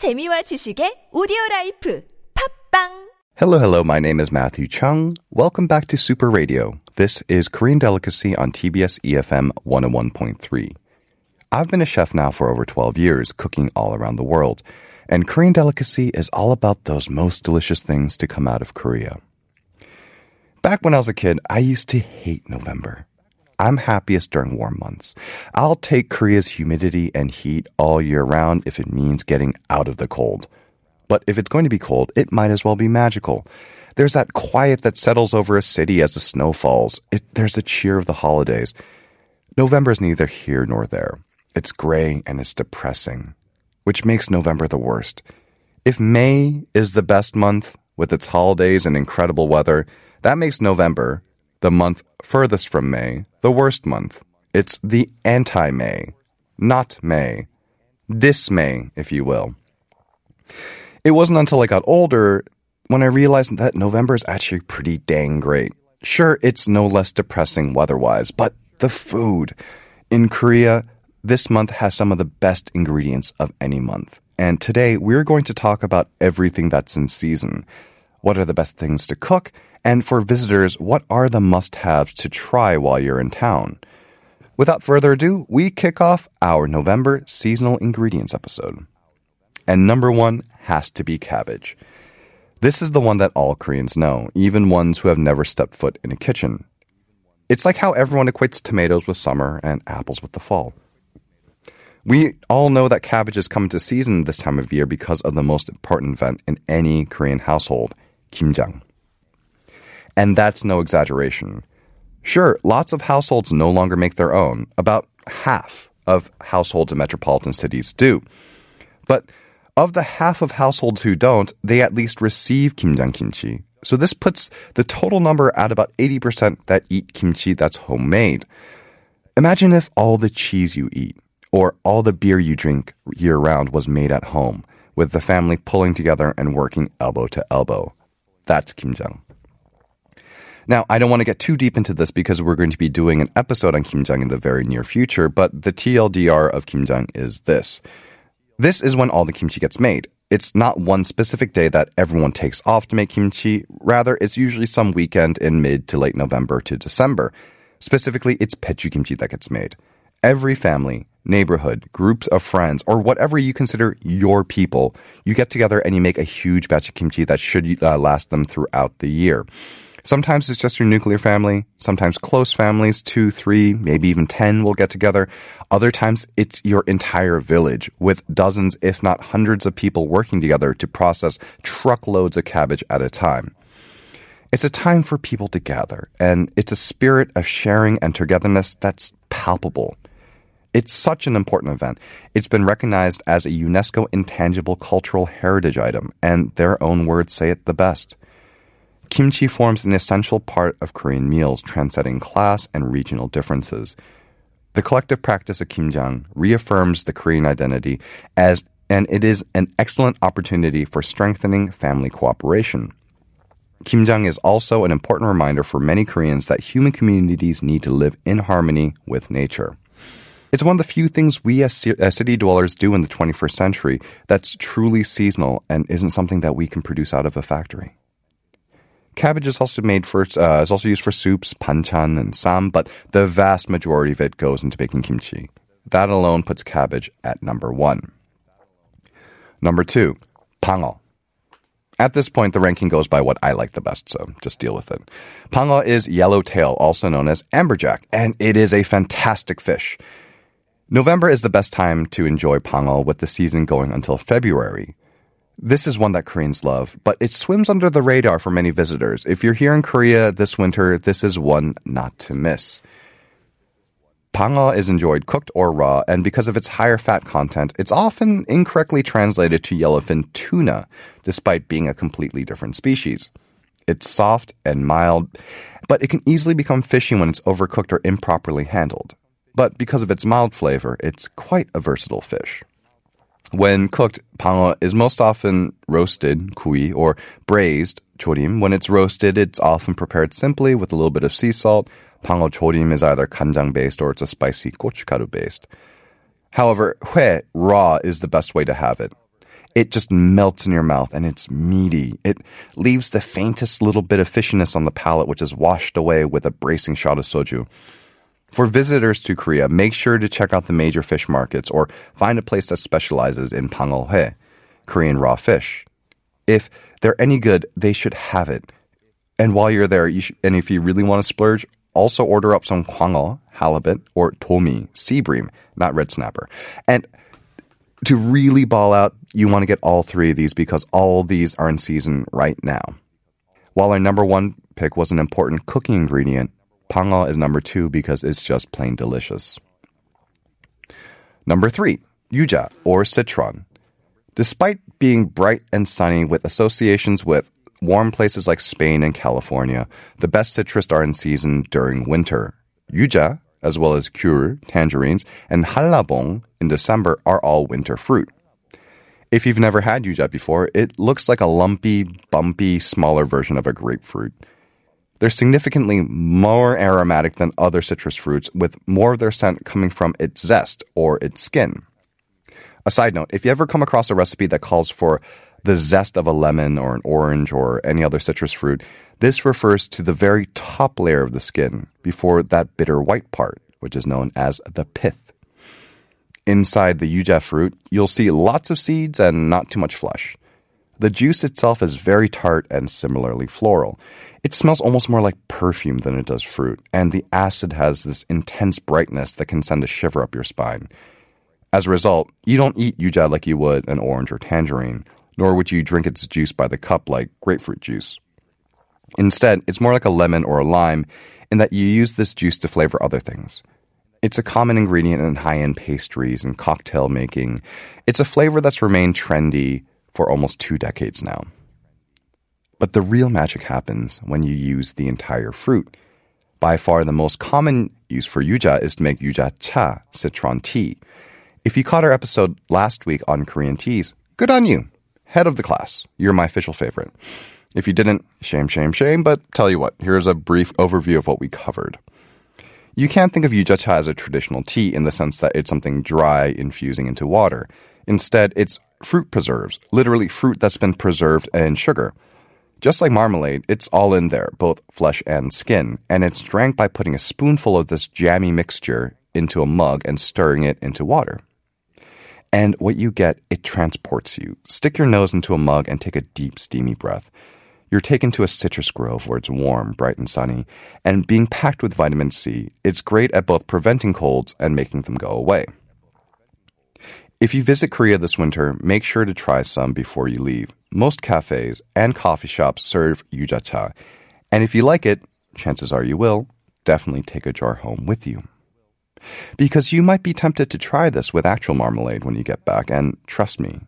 재미와 지식의 오디오 라이프 팝빵 Hello, hello. My name is Matthew Chung. Welcome back to Super Radio. This is Korean Delicacy on TBS EFM 101.3. I've been a chef now for over 12 years, cooking all around the world. And Korean Delicacy is all about those most delicious things to come out of Korea. Back when I was a kid, I used to hate November. I'm happiest during warm months. I'll take Korea's humidity and heat all year round if it means getting out of the cold. But if it's going to be cold, it might as well be magical. There's that quiet that settles over a city as the snow falls. It, there's the cheer of the holidays. November is neither here nor there. It's gray and it's depressing, which makes November the worst. If May is the best month with its holidays and incredible weather, that makes November, the month furthest from May, the worst month. It's the anti May, not May. Dismay, if you will. It wasn't until I got older when I realized that November is actually pretty dang great. Sure, it's no less depressing weather-wise, but the food. In Korea, this month has some of the best ingredients of any month. And today we're going to talk about everything that's in season. What are the best things to cook? And for visitors, what are the must-haves to try while you're in town? Without further ado, we kick off our November seasonal ingredients episode. And number one has to be cabbage. This is the one that all Koreans know, even ones who have never stepped foot in a kitchen. It's like how everyone equates tomatoes with summer and apples with the fall. We all know that cabbage is coming to season this time of year because of the most important event in any Korean household, kimjang. And that's no exaggeration. Sure, lots of households no longer make their own. About half of households in metropolitan cities do. But of the half of households who don't, they at least receive kimjang kimchi. So this puts the total number at about 80% that eat kimchi that's homemade. Imagine if all the cheese you eat or all the beer you drink year round was made at home with the family pulling together and working elbow to elbow. That's kimjang. Now, I don't want to get too deep into this because we're going to be doing an episode on kimjang in the very near future, but the TLDR of kimjang is this. This is when all the kimchi gets made. It's not one specific day that everyone takes off to make kimchi. Rather, it's usually some weekend in mid to late November to December. Specifically, it's pechu kimchi that gets made. Every family, neighborhood, groups of friends, or whatever you consider your people, you get together and you make a huge batch of kimchi that should uh, last them throughout the year. Sometimes it's just your nuclear family. Sometimes close families, two, three, maybe even 10 will get together. Other times it's your entire village with dozens, if not hundreds of people working together to process truckloads of cabbage at a time. It's a time for people to gather, and it's a spirit of sharing and togetherness that's palpable. It's such an important event. It's been recognized as a UNESCO intangible cultural heritage item, and their own words say it the best. Kimchi forms an essential part of Korean meals, transcending class and regional differences. The collective practice of kimjang reaffirms the Korean identity as and it is an excellent opportunity for strengthening family cooperation. Kimjang is also an important reminder for many Koreans that human communities need to live in harmony with nature. It's one of the few things we as, city dwellers do in the 21st century that's truly seasonal and isn't something that we can produce out of a factory. Cabbage is also made for uh, is also used for soups, panchan, and sam, but the vast majority of it goes into making kimchi. That alone puts cabbage at number one. Number two, pango. At this point, the ranking goes by what I like the best, so just deal with it. Pango is yellowtail, also known as amberjack, and it is a fantastic fish. November is the best time to enjoy pango with the season going until February. This is one that Koreans love, but it swims under the radar for many visitors. If you're here in Korea this winter, this is one not to miss. Pango is enjoyed cooked or raw, and because of its higher fat content, it's often incorrectly translated to yellowfin tuna, despite being a completely different species. It's soft and mild, but it can easily become fishy when it's overcooked or improperly handled. But because of its mild flavor, it's quite a versatile fish. When cooked, pango is most often roasted, kui, or braised, chorim. When it's roasted, it's often prepared simply with a little bit of sea salt. Pango chorim is either kanjang based or it's a spicy gochugaru based. However, hue, raw, is the best way to have it. It just melts in your mouth and it's meaty. It leaves the faintest little bit of fishiness on the palate, which is washed away with a bracing shot of soju. For visitors to Korea, make sure to check out the major fish markets or find a place that specializes in pangolhae, Korean raw fish. If they're any good, they should have it. And while you're there, you and if you really want to splurge, also order up some kwangeo, halibut, or tomi, sea bream, not red snapper. And to really ball out, you want to get all three of these because all these are in season right now. While our number one pick was an important cooking ingredient, pangeo is number two because it's just plain delicious. Number three, yuja or citron. Despite being bright and sunny with associations with warm places like Spain and California, the best citrus are in season during winter. Yuja, as well as 귤, tangerines, and hallabong in December are all winter fruit. If you've never had yuja before, it looks like a lumpy, bumpy, smaller version of a grapefruit. They're significantly more aromatic than other citrus fruits, with more of their scent coming from its zest or its skin. A side note if you ever come across a recipe that calls for the zest of a lemon or an orange or any other citrus fruit, this refers to the very top layer of the skin before that bitter white part, which is known as the pith. Inside the yuja fruit, you'll see lots of seeds and not too much flesh. The juice itself is very tart and similarly floral. It smells almost more like perfume than it does fruit, and the acid has this intense brightness that can send a shiver up your spine. As a result, you don't eat yuja like you would an orange or tangerine, nor would you drink its juice by the cup like grapefruit juice. Instead, it's more like a lemon or a lime in that you use this juice to flavor other things. It's a common ingredient in high end pastries and cocktail making. It's a flavor that's remained trendy for almost two decades now. But the real magic happens when you use the entire fruit. By far, the most common use for yuja is to make yuja cha, citron tea. If you caught our episode last week on Korean teas, good on you. Head of the class. You're my official favorite. If you didn't, shame, shame, shame, but tell you what, here's a brief overview of what we covered. You can't think of yuja cha as a traditional tea in the sense that it's something dry infusing into water. Instead, it's fruit preserves, literally fruit that's been preserved in sugar. Just like marmalade, it's all in there, both flesh and skin, and it's drank by putting a spoonful of this jammy mixture into a mug and stirring it into water. And what you get, it transports you. Stick your nose into a mug and take a deep, steamy breath. You're taken to a citrus grove where it's warm, bright, and sunny. And being packed with vitamin C, it's great at both preventing colds and making them go away. If you visit Korea this winter, make sure to try some before you leave. Most cafes and coffee shops serve yujacha. And if you like it, chances are you will, definitely take a jar home with you. Because you might be tempted to try this with actual marmalade when you get back, and trust me,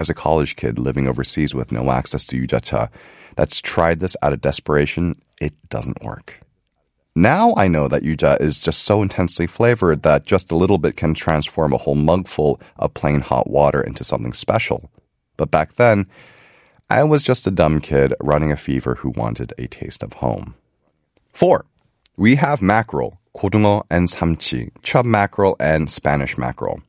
as a college kid living overseas with no access to yujacha that's tried this out of desperation, it doesn't work. Now I know that yuja is just so intensely flavored that just a little bit can transform a whole mugful of plain hot water into something special. But back then, I was just a dumb kid running a fever who wanted a taste of home. Four, we have mackerel, 고등어 and samchi, chub mackerel and Spanish mackerel.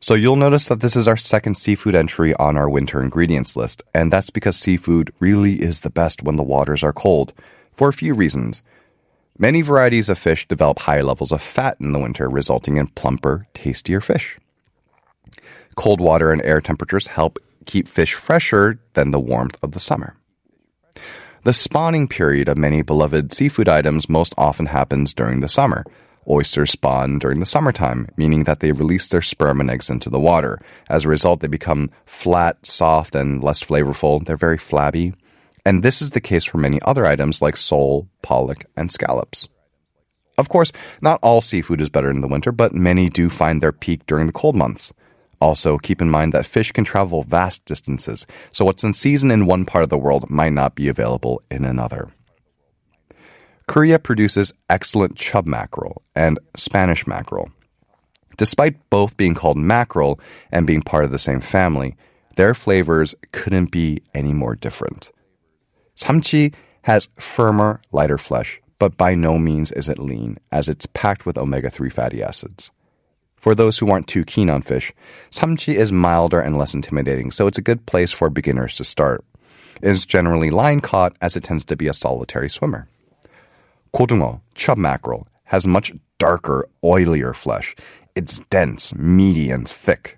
So you'll notice that this is our second seafood entry on our winter ingredients list, and that's because seafood really is the best when the waters are cold, for a few reasons. Many varieties of fish develop high levels of fat in the winter, resulting in plumper, tastier fish. Cold water and air temperatures help keep fish fresher than the warmth of the summer. The spawning period of many beloved seafood items most often happens during the summer. Oysters spawn during the summertime, meaning that they release their sperm and eggs into the water. As a result, they become flat, soft, and less flavorful. They're very flabby. And this is the case for many other items like sole, pollock, and scallops. Of course, not all seafood is better in the winter, but many do find their peak during the cold months. Also, keep in mind that fish can travel vast distances, so what's in season in one part of the world might not be available in another. Korea produces excellent chub mackerel and Spanish mackerel. Despite both being called mackerel and being part of the same family, their flavors couldn't be any more different. Samchi has firmer, lighter flesh, but by no means is it lean, as it's packed with omega 3 fatty acids. For those who aren't too keen on fish, samchi is milder and less intimidating, so it's a good place for beginners to start. It is generally line caught, as it tends to be a solitary swimmer. Kodungo, chub mackerel, has much darker, oilier flesh. It's dense, meaty, and thick.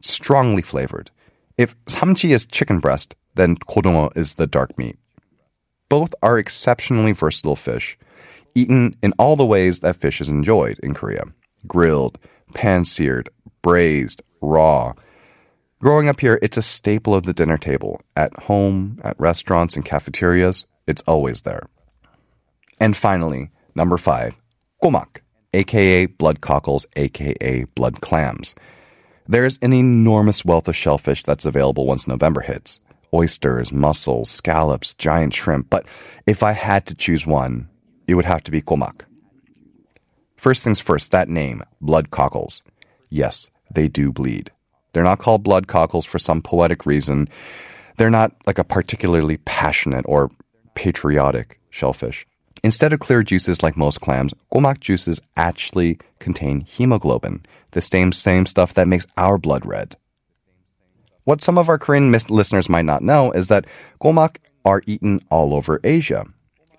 Strongly flavored. If samchi is chicken breast, then kodungo is the dark meat. Both are exceptionally versatile fish, eaten in all the ways that fish is enjoyed in Korea. Grilled, pan-seared, braised, raw. Growing up here, it's a staple of the dinner table. At home, at restaurants and cafeterias, it's always there. And finally, number five, 꼬막, aka blood cockles, aka blood clams. There's an enormous wealth of shellfish that's available once November hits oysters, mussels, scallops, giant shrimp, but if I had to choose one, it would have to be komak. First things first, that name, blood cockles. Yes, they do bleed. They're not called blood cockles for some poetic reason. They're not like a particularly passionate or patriotic shellfish. Instead of clear juices like most clams, gomak juices actually contain hemoglobin, the same, same stuff that makes our blood red. What some of our Korean mis- listeners might not know is that 꼬막 are eaten all over Asia.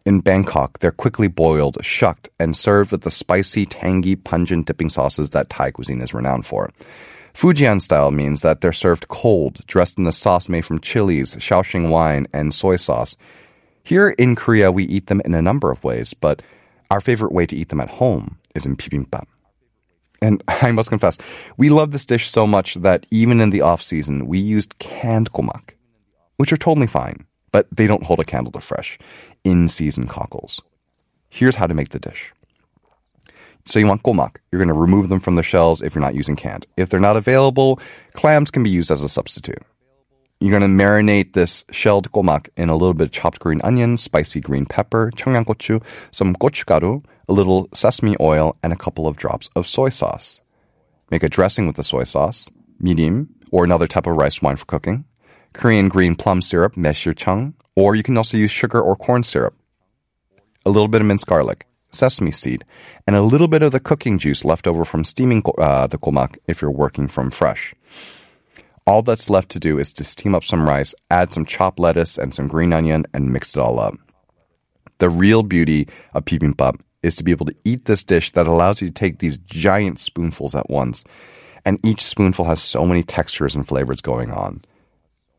In Bangkok, they're quickly boiled, shucked, and served with the spicy, tangy, pungent dipping sauces that Thai cuisine is renowned for. Fujian style means that they're served cold, dressed in a sauce made from chilies, Shaoxing wine, and soy sauce. Here in Korea, we eat them in a number of ways, but our favorite way to eat them at home is in bibimbap. And I must confess, we love this dish so much that even in the off season, we used canned gomak, which are totally fine, but they don't hold a candle to fresh, in season cockles. Here's how to make the dish. So you want gomak. You're going to remove them from the shells if you're not using canned. If they're not available, clams can be used as a substitute. You're going to marinate this shelled gomak in a little bit of chopped green onion, spicy green pepper, 청양고추, some gochugaru, a little sesame oil, and a couple of drops of soy sauce. Make a dressing with the soy sauce, mirim, or another type of rice wine for cooking, Korean green plum syrup, mesirchang, or you can also use sugar or corn syrup, a little bit of minced garlic, sesame seed, and a little bit of the cooking juice left over from steaming uh, the gomak if you're working from fresh. All that's left to do is to steam up some rice, add some chopped lettuce and some green onion, and mix it all up. The real beauty of bibimbap is to be able to eat this dish that allows you to take these giant spoonfuls at once. And each spoonful has so many textures and flavors going on.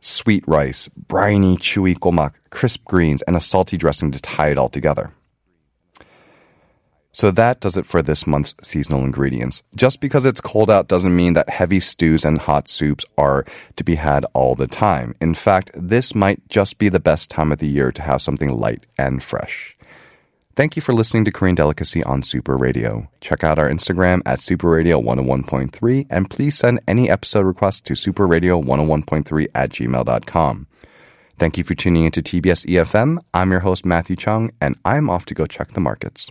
Sweet rice, briny, chewy gomak, crisp greens, and a salty dressing to tie it all together. So that does it for this month's seasonal ingredients. Just because it's cold out doesn't mean that heavy stews and hot soups are to be had all the time. In fact, this might just be the best time of the year to have something light and fresh. Thank you for listening to Korean Delicacy on Super Radio. Check out our Instagram at Super Radio 101.3 and please send any episode requests to superradio101.3 at gmail.com. Thank you for tuning into TBS EFM. I'm your host, Matthew Chung, and I'm off to go check the markets.